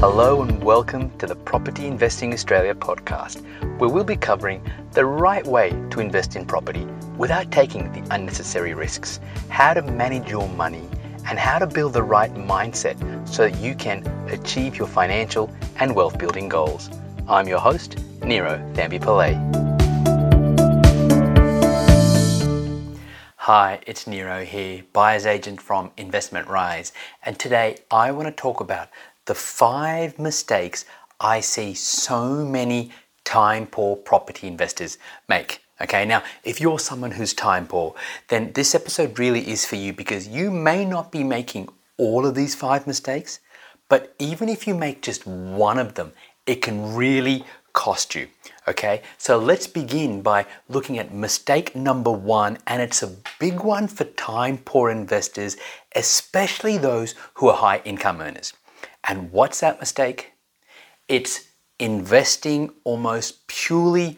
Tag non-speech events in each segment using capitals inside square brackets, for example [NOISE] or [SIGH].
Hello and welcome to the Property Investing Australia podcast, where we'll be covering the right way to invest in property without taking the unnecessary risks, how to manage your money, and how to build the right mindset so that you can achieve your financial and wealth building goals. I'm your host, Nero Thambi Pillay. Hi, it's Niro here, buyer's agent from Investment Rise, and today I want to talk about the five mistakes I see so many time poor property investors make. Okay, now if you're someone who's time poor, then this episode really is for you because you may not be making all of these five mistakes, but even if you make just one of them, it can really cost you. Okay, so let's begin by looking at mistake number one, and it's a big one for time poor investors, especially those who are high income earners. And what's that mistake? It's investing almost purely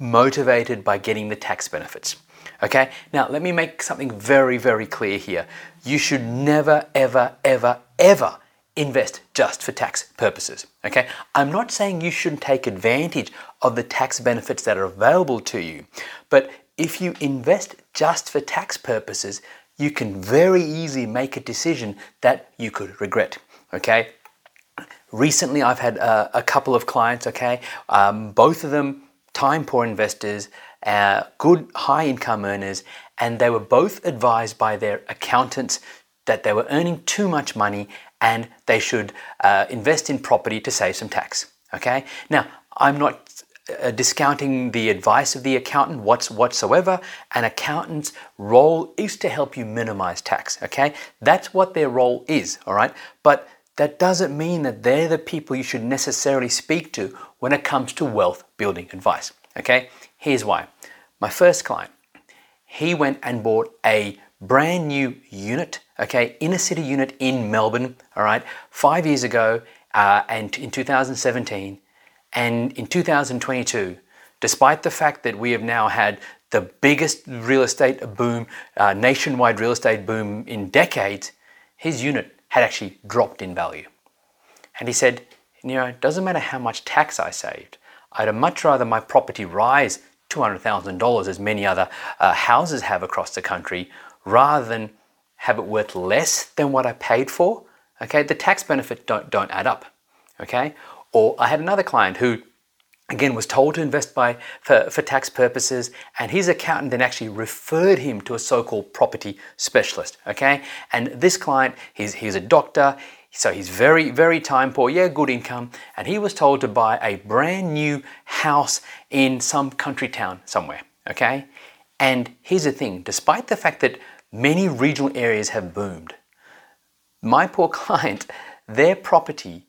motivated by getting the tax benefits. Okay, now let me make something very, very clear here. You should never, ever, ever, ever invest just for tax purposes. Okay, I'm not saying you shouldn't take advantage of the tax benefits that are available to you, but if you invest just for tax purposes, you can very easily make a decision that you could regret. Okay. Recently, I've had uh, a couple of clients. Okay, um, both of them time poor investors, uh, good high income earners, and they were both advised by their accountants that they were earning too much money and they should uh, invest in property to save some tax. Okay. Now, I'm not uh, discounting the advice of the accountant whatsoever. An accountant's role is to help you minimize tax. Okay, that's what their role is. All right, but that doesn't mean that they're the people you should necessarily speak to when it comes to wealth building advice. Okay, here's why. My first client, he went and bought a brand new unit, okay, inner city unit in Melbourne, all right, five years ago, uh, and in 2017, and in 2022, despite the fact that we have now had the biggest real estate boom, uh, nationwide real estate boom in decades, his unit had actually dropped in value. And he said, you know, it doesn't matter how much tax I saved. I'd much rather my property rise $200,000 as many other uh, houses have across the country rather than have it worth less than what I paid for. Okay, the tax benefits don't, don't add up. Okay, or I had another client who again was told to invest by for, for tax purposes and his accountant then actually referred him to a so-called property specialist okay? And this client he's, he's a doctor so he's very very time poor yeah good income and he was told to buy a brand new house in some country town somewhere okay? And here's the thing despite the fact that many regional areas have boomed my poor [LAUGHS] client their property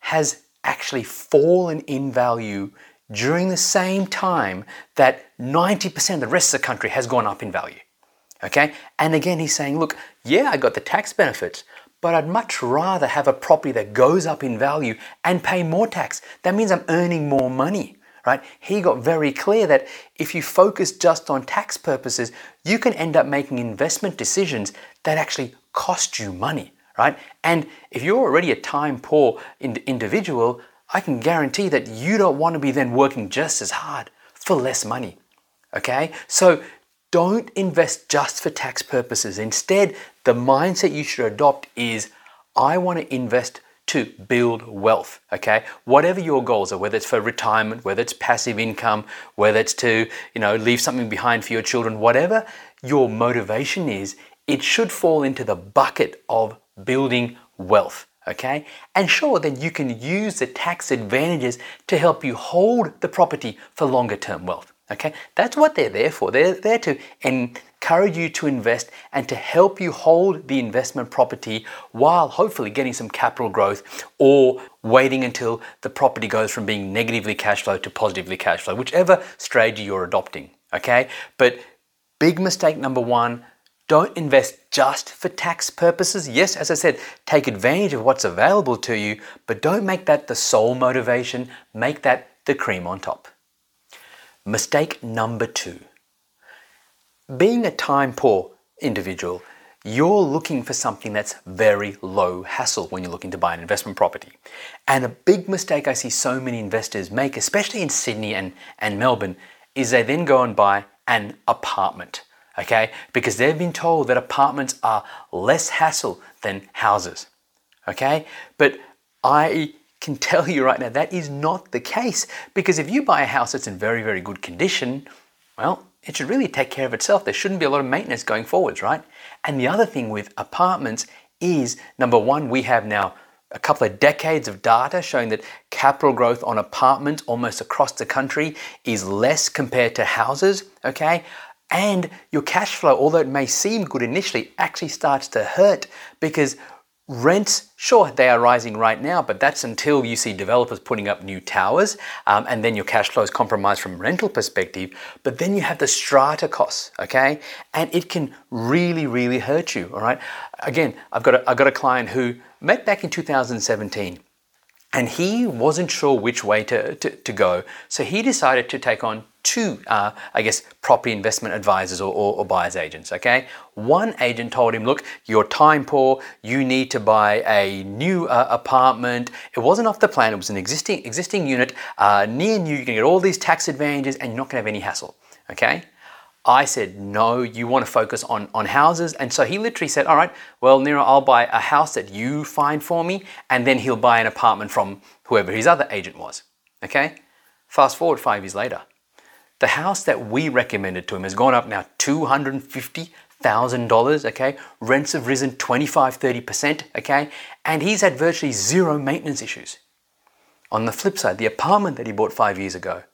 has actually fallen in value during the same time that 90% of the rest of the country has gone up in value. Okay? And again, he's saying, look, yeah, I got the tax benefits, but I'd much rather have a property that goes up in value and pay more tax. That means I'm earning more money, right? He got very clear that if you focus just on tax purposes, you can end up making investment decisions that actually cost you money right? And if you're already a time poor individual, I can guarantee that you don't want to be then working just as hard for less money. Okay? So don't invest just for tax purposes. Instead, the mindset you should adopt is I want to invest to build wealth. Okay? Whatever your goals are, whether it's for retirement, whether it's passive income, whether it's to, you know, leave something behind for your children, whatever your motivation is, it should fall into the bucket of building wealth. Okay? And sure, then you can use the tax advantages to help you hold the property for longer term wealth. Okay? That's what they're there for. They're there to encourage you to invest and to help you hold the investment property while hopefully getting some capital growth or waiting until the property goes from being negatively cash flow to positively cash flow, whichever strategy you're adopting. Okay? But big mistake number one don't invest just for tax purposes. Yes, as I said, take advantage of what's available to you, but don't make that the sole motivation. Make that the cream on top. Mistake number two being a time poor individual, you're looking for something that's very low hassle when you're looking to buy an investment property. And a big mistake I see so many investors make, especially in Sydney and, and Melbourne, is they then go and buy an apartment. Okay? Because they've been told that apartments are less hassle than houses. Okay? But I can [LAUGHS] tell you right now that is not the case because if you buy a house that's in very, very good condition, well, it should really take care of itself. There shouldn't be a lot of maintenance going forwards, right? And the other thing with apartments is number one, we have now a couple of decades of data showing that capital growth on apartments almost across the country is less compared to houses, okay? And your cash flow, although it may seem good initially, actually starts to hurt because Rents, sure, they are rising right now, but that's until you see developers putting up new towers um, and then your cash flow is compromised from rental perspective. But then you have the strata costs, okay? And it can really, really hurt you, all right? Again, I've got a, I've got a client who met back in 2017 and he wasn't sure which way to, to, to go. So he decided to take on two, uh, I guess, property investment advisors or, or, or, buyer's agents. Okay, one agent told him, "Look, you're time poor. You need to buy a new uh, apartment. It wasn't off the plan. It was an existing existing unit uh, near you. You can get all these tax advantages, and you're not going to have any hassle." Okay. I said, no, you want to focus on, on houses. And so he literally said, all right, well, Niro, I'll buy a house that you find for me. And then he'll buy an apartment from whoever his other agent was. Okay? Fast forward five years later. The house that we recommended to him has gone up now $250,000, okay? Rents have risen 25, 30%, okay? And he's had virtually zero maintenance issues. On the flip side, the apartment that he bought five years ago,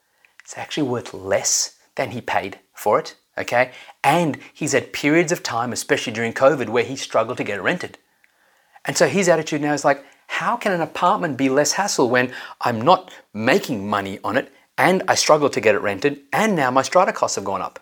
it's actually worth less than he paid for it, okay? And he's had periods of time, especially during COVID, where he struggled to get rented. And so his attitude now is like, how can an apartment be less hassle when I'm not making money on it and I struggle to get it rented, and now my strata costs have gone up.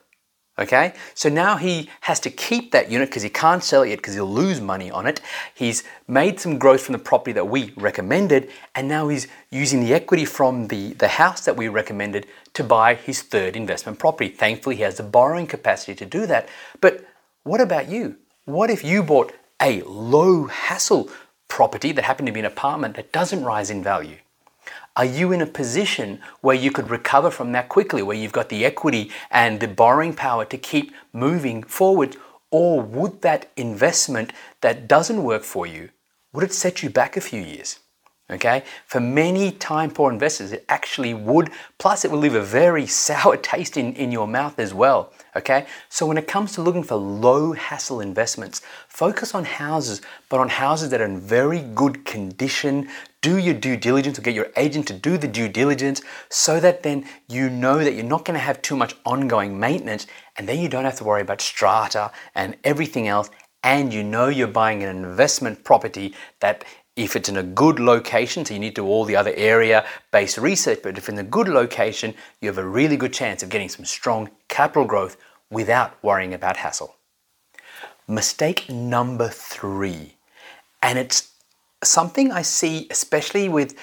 Okay, so now he has to keep that unit because he can't sell it yet because he'll lose money on it. He's made some growth from the property that we recommended, and now he's using the equity from the, the house that we recommended to buy his third investment property. Thankfully, he has the borrowing capacity to do that. But what about you? What if you bought a low hassle property that happened to be an apartment that doesn't rise in value? Are you in a position where you could recover from that quickly, where you've got the equity and the borrowing power to keep moving forward? Or would that investment that doesn't work for you, would it set you back a few years? Okay, for many time poor investors, it actually would, plus it will leave a very [LAUGHS] sour taste in, in your mouth as well. Okay, so when it comes to looking for low hassle investments, focus on houses, but on houses that are in very good condition. Do your due diligence or get your agent to do the due diligence so that then you know that you're not going to have too much ongoing maintenance and then you don't have to worry about strata and everything else. And you know you're buying an investment property that if it's in a good location, so you need to do all the other area based research, but if in a good location, you have a really good chance of getting some strong capital growth without worrying about hassle. Mistake number three, and it's something I see especially with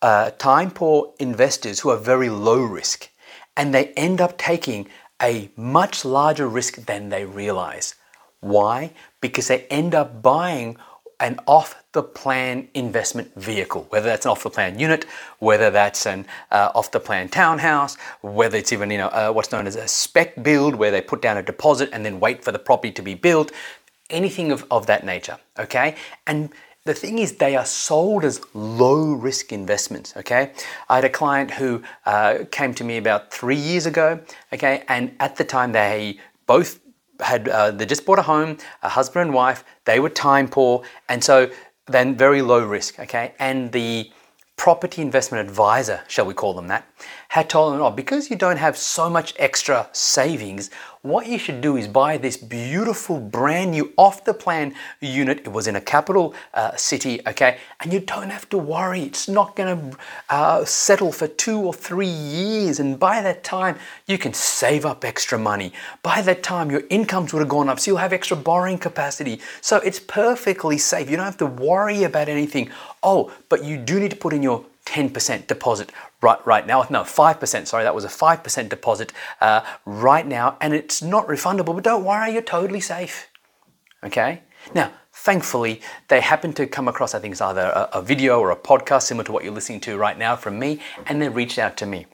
uh, time poor investors who are very low risk, and they end up taking a much larger risk than they realize. Why? Because they end up buying an off the plan investment vehicle, whether that's an off the plan unit, whether that's an uh, off the plan townhouse, whether it's even you know uh, what's known as a spec build, where they put down a deposit and then wait for the property to be built, anything of, of that nature. Okay, and the thing is, they are sold as low risk investments. Okay, I had a client who uh, came to me about three years ago. Okay, and at the time they both had uh, they just bought a home, a husband and wife. They were time poor, and so then very low risk. Okay, and the property investment advisor, shall we call them that, had told them, oh, because you don't have so much extra savings, what you should do is buy this beautiful brand new off the plan unit. It was in a capital uh, city, okay, and you don't have to worry. It's not going to uh, settle for two or three years, and by that time, you can save up extra money. By that time, your incomes would have gone up, so you'll have extra borrowing capacity. So it's perfectly safe. You don't have to worry about anything. Oh, but you do need to put in your 10% deposit right, right now. No, 5%, sorry, that was a 5% deposit uh, right now, and it's not refundable, but don't worry, you're totally safe. Okay? Now, thankfully, they happened to come across, I think it's either a, a, video or a podcast similar to what you're listening to right now from me, and they reached out to me.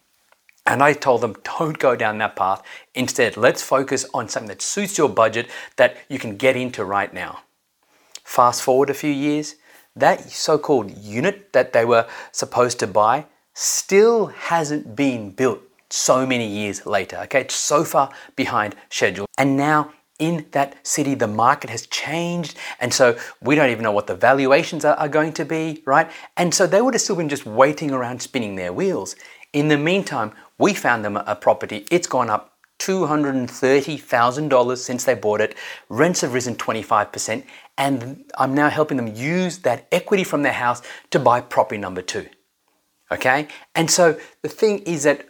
And I told them, don't go down that path. Instead, let's focus on something that suits your budget that you can get into right now. Fast forward a few years, that so called unit that they were supposed to buy still hasn't been built so many years later. Okay, it's so far behind schedule. And now in that city, the market has changed. And so we don't even know what the valuations are, are going to be, right? And so they would have still been just waiting around spinning their wheels. In the meantime, we found them a property. It's gone up $230,000 since they bought it. Rents have risen 25%. And I'm now helping them use that equity from their house to buy property number two. Okay? And so the thing is that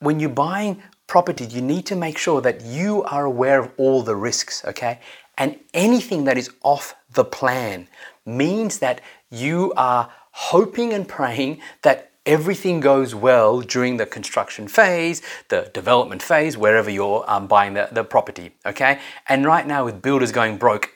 when you're buying property, you need to make sure that you are aware of all the risks, okay? And anything that is off the plan means that you are hoping and praying that everything goes well during the construction phase, the development phase, wherever you're um, buying the, the property, okay? And right now, with builders going broke,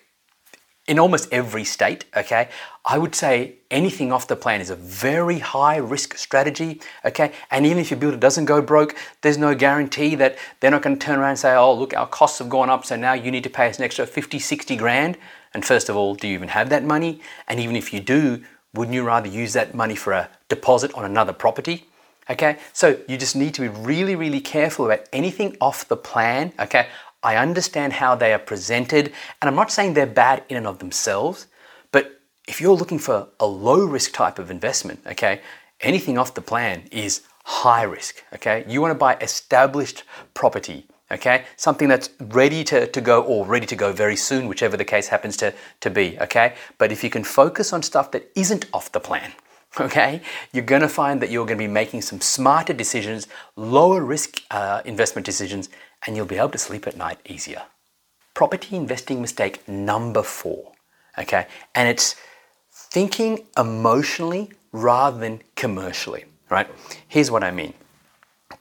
in almost every state, okay, I would say anything off the plan is a very high risk strategy, okay? And even if your builder doesn't go broke, there's no guarantee that they're not going to turn around and say, oh, look, our costs have gone up, so now you need to pay us an extra 50, 60 grand. And first of all, do you even have that money? And even if you do, wouldn't you rather use that money for a deposit on another property? Okay, so you just need to be really, really careful about anything off the plan. Okay, I understand how they are presented, and I'm not saying they're bad in and of themselves, but if you're looking for a low risk type of investment, okay, anything off the plan is high risk, okay? You want to buy established property, okay? Something that's ready to, to go or ready to go very soon, whichever the case happens to, to be, okay? But if you can focus on stuff that isn't off the plan, [LAUGHS] okay, you're to find that you're to be making some smarter decisions, lower risk uh, investment decisions, and you'll be able to sleep at night easier. Property investing mistake number four, okay, and it's thinking emotionally rather than commercially, right? Here's what I mean.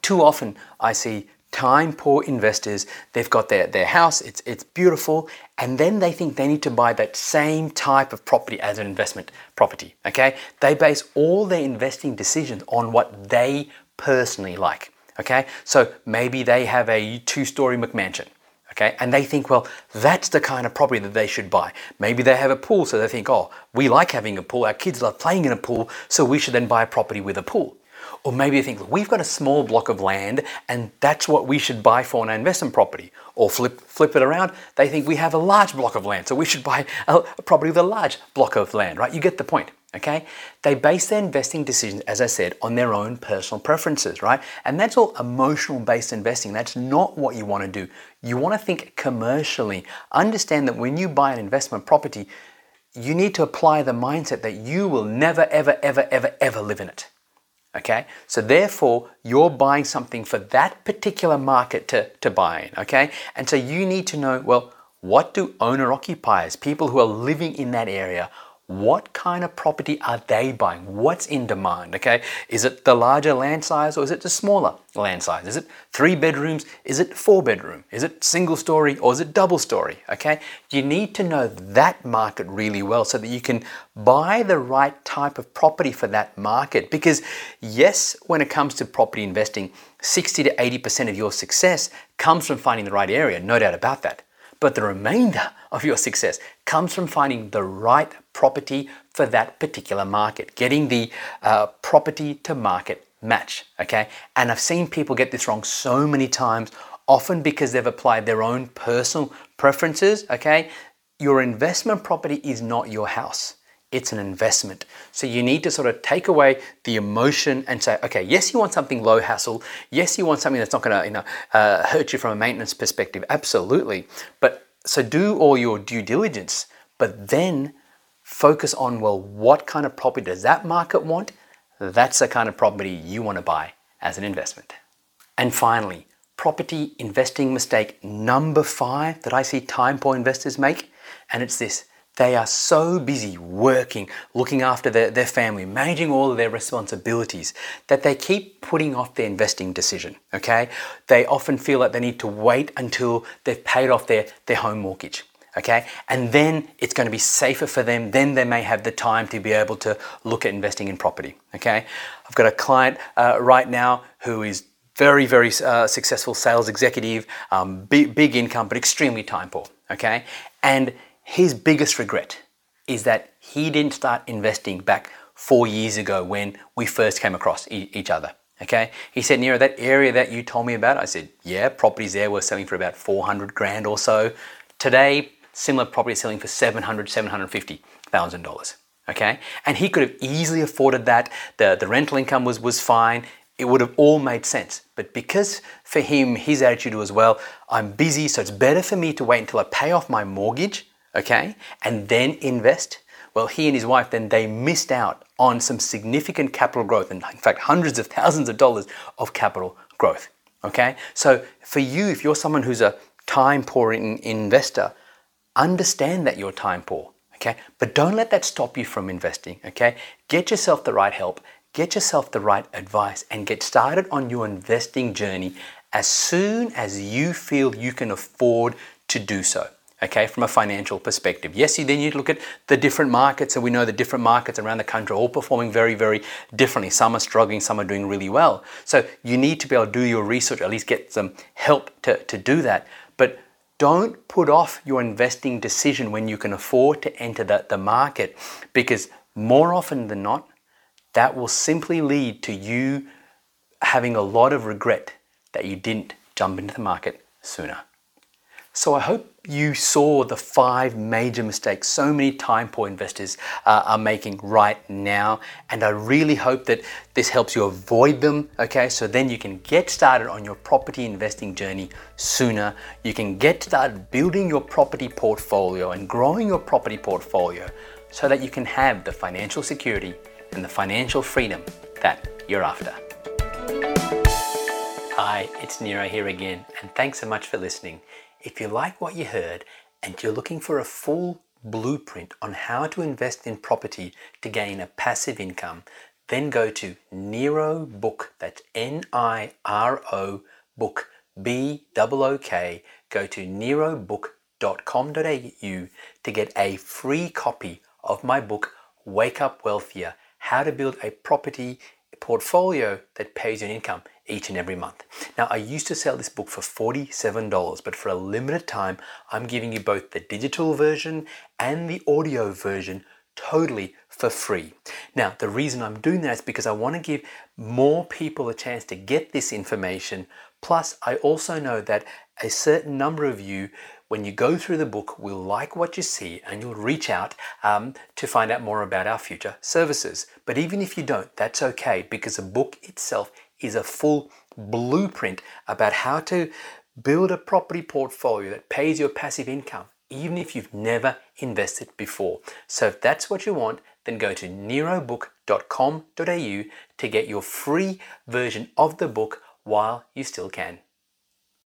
Too often I see time poor investors, they've got their, their house, it's, it's beautiful, and then they think they need to buy that same type of property as an investment property. Okay? They base all their investing decisions on what they personally like. Okay? So maybe they have a two story McMansion. Okay, and they think, well, that's the kind of property that they should buy. Maybe they have a pool, so they think, oh, we like having a pool, our kids love playing in a pool, so we should then buy a property with a pool. Or maybe you think, we've got a small block of land and that's what we should buy for an investment property. Or flip, flip it around, they think we have a large block of land, so we should buy a, a property with a large block of land, right? You get the point, okay? They base their investing decisions, as I said, on their own personal preferences, right? And that's all emotional based investing. That's not what you want to do. You want to think commercially. Understand that when you buy an investment property, you need to apply the mindset that you will never, ever, ever, ever, ever live in it. Okay, so therefore you're buying something for that particular market to, to buy in. Okay, and so you need to know well, what do owner occupiers, people who are living in that area, what kind of property are they buying? What's in demand? Okay, is it the larger land size or is it the smaller land size? Is it three bedrooms? Is it four bedroom? Is it single story or is it double story? Okay, you need to know that market really well so that you can buy the right type of property for that market. Because, yes, when it comes to property investing, 60 to 80% of your success comes from finding the right area, no doubt about that. But the remainder of your success comes from finding the right property for that particular market, getting the uh, property to market match. Okay, and I've seen people get this wrong so many times, often because they've applied their own personal preferences. Okay, your investment property is not your house. It's an investment. So you need to sort of take away the emotion and say, okay, yes, you want something low hassle. Yes, you want something that's not going to you know, uh, hurt you from a maintenance perspective. Absolutely. But so do all your due diligence, but then focus on, well, what kind of property does that market want? That's the kind of property you want to buy as an investment. And finally, property investing mistake number five that I see time poor investors make, and it's this they are so busy working, looking after their, their family, managing all of their responsibilities, that they keep putting off their investing decision. Okay? They often feel like they need to wait until they've paid off their, their home mortgage. Okay? And then it's going to be safer for them. Then they may have the time to be able to look at investing in property, okay? I've got a client uh, right now who is very, very uh, successful sales executive, um, big, big income, but extremely time poor, okay? And his biggest regret is that he didn't start investing back four years ago when we first came across e- each other. Okay, he said, Niro, that area that you told me about, I said, yeah, properties there were selling for about 400 grand or so. Today, similar property selling for 700, 750,000 dollars. Okay, and he could have easily afforded that. The, the rental income was, was fine. It would have all made sense. But because for him, his attitude was, well, I'm busy, so it's better for me to wait until I pay off my mortgage, okay, and then invest. Well, he and his wife then they missed out on some significant capital growth, and in fact, hundreds of thousands of dollars of capital growth. Okay, so for you, if you're someone who's a time poor in, investor, understand that you're time poor. Okay, but don't let that stop you from investing. Okay, get yourself the right help, get yourself the right advice, and get started on your investing journey as soon as you feel you can afford to do so okay, from a financial perspective. Yes, you then to look at the different markets, and we know the different markets around the country are all performing very, very differently. Some are struggling, some are doing really well. So you need to be able to do your research, at least get some help to, to do that. But don't put off your investing decision when you can afford to enter the, the market because more often than not, that will simply lead to you having a lot of regret that you didn't jump into the market sooner. So I hope you saw the five major mistakes so many time poor investors uh, are making right now. And I really hope that this helps you avoid them. Okay, so then you can get started on your property investing journey sooner. You can get started building your property portfolio and growing your property portfolio so that you can have the financial security and the financial freedom that you're after. Hi, it's Niro here again, and thanks so much for listening. If you like what you heard and you're looking for a full blueprint on how to invest in property to gain a passive income, then go to Niro Book, that's N I R O Book, B O O K. Go to nirobook.com.au to get a free copy of my book, Wake Up Wealthier How to Build a Property Portfolio That Pays You an Income each and every month. Now, I used to sell this book for $47, but for a limited time, I'm giving you both the digital version and the audio version totally for free. Now, the reason I'm doing that is because I want to give more people a chance to get this information. Plus, I also know that a certain number of you, when you go through the book, we'll like what you see and you'll reach out um, to find out more about our future services. But even if you don't, that's okay because the book itself is a full blueprint about how to build a property portfolio that pays your passive income, even if you've never invested before. So if that's what you want, then go to nirobook.com.au to get your free version of the book while you still can.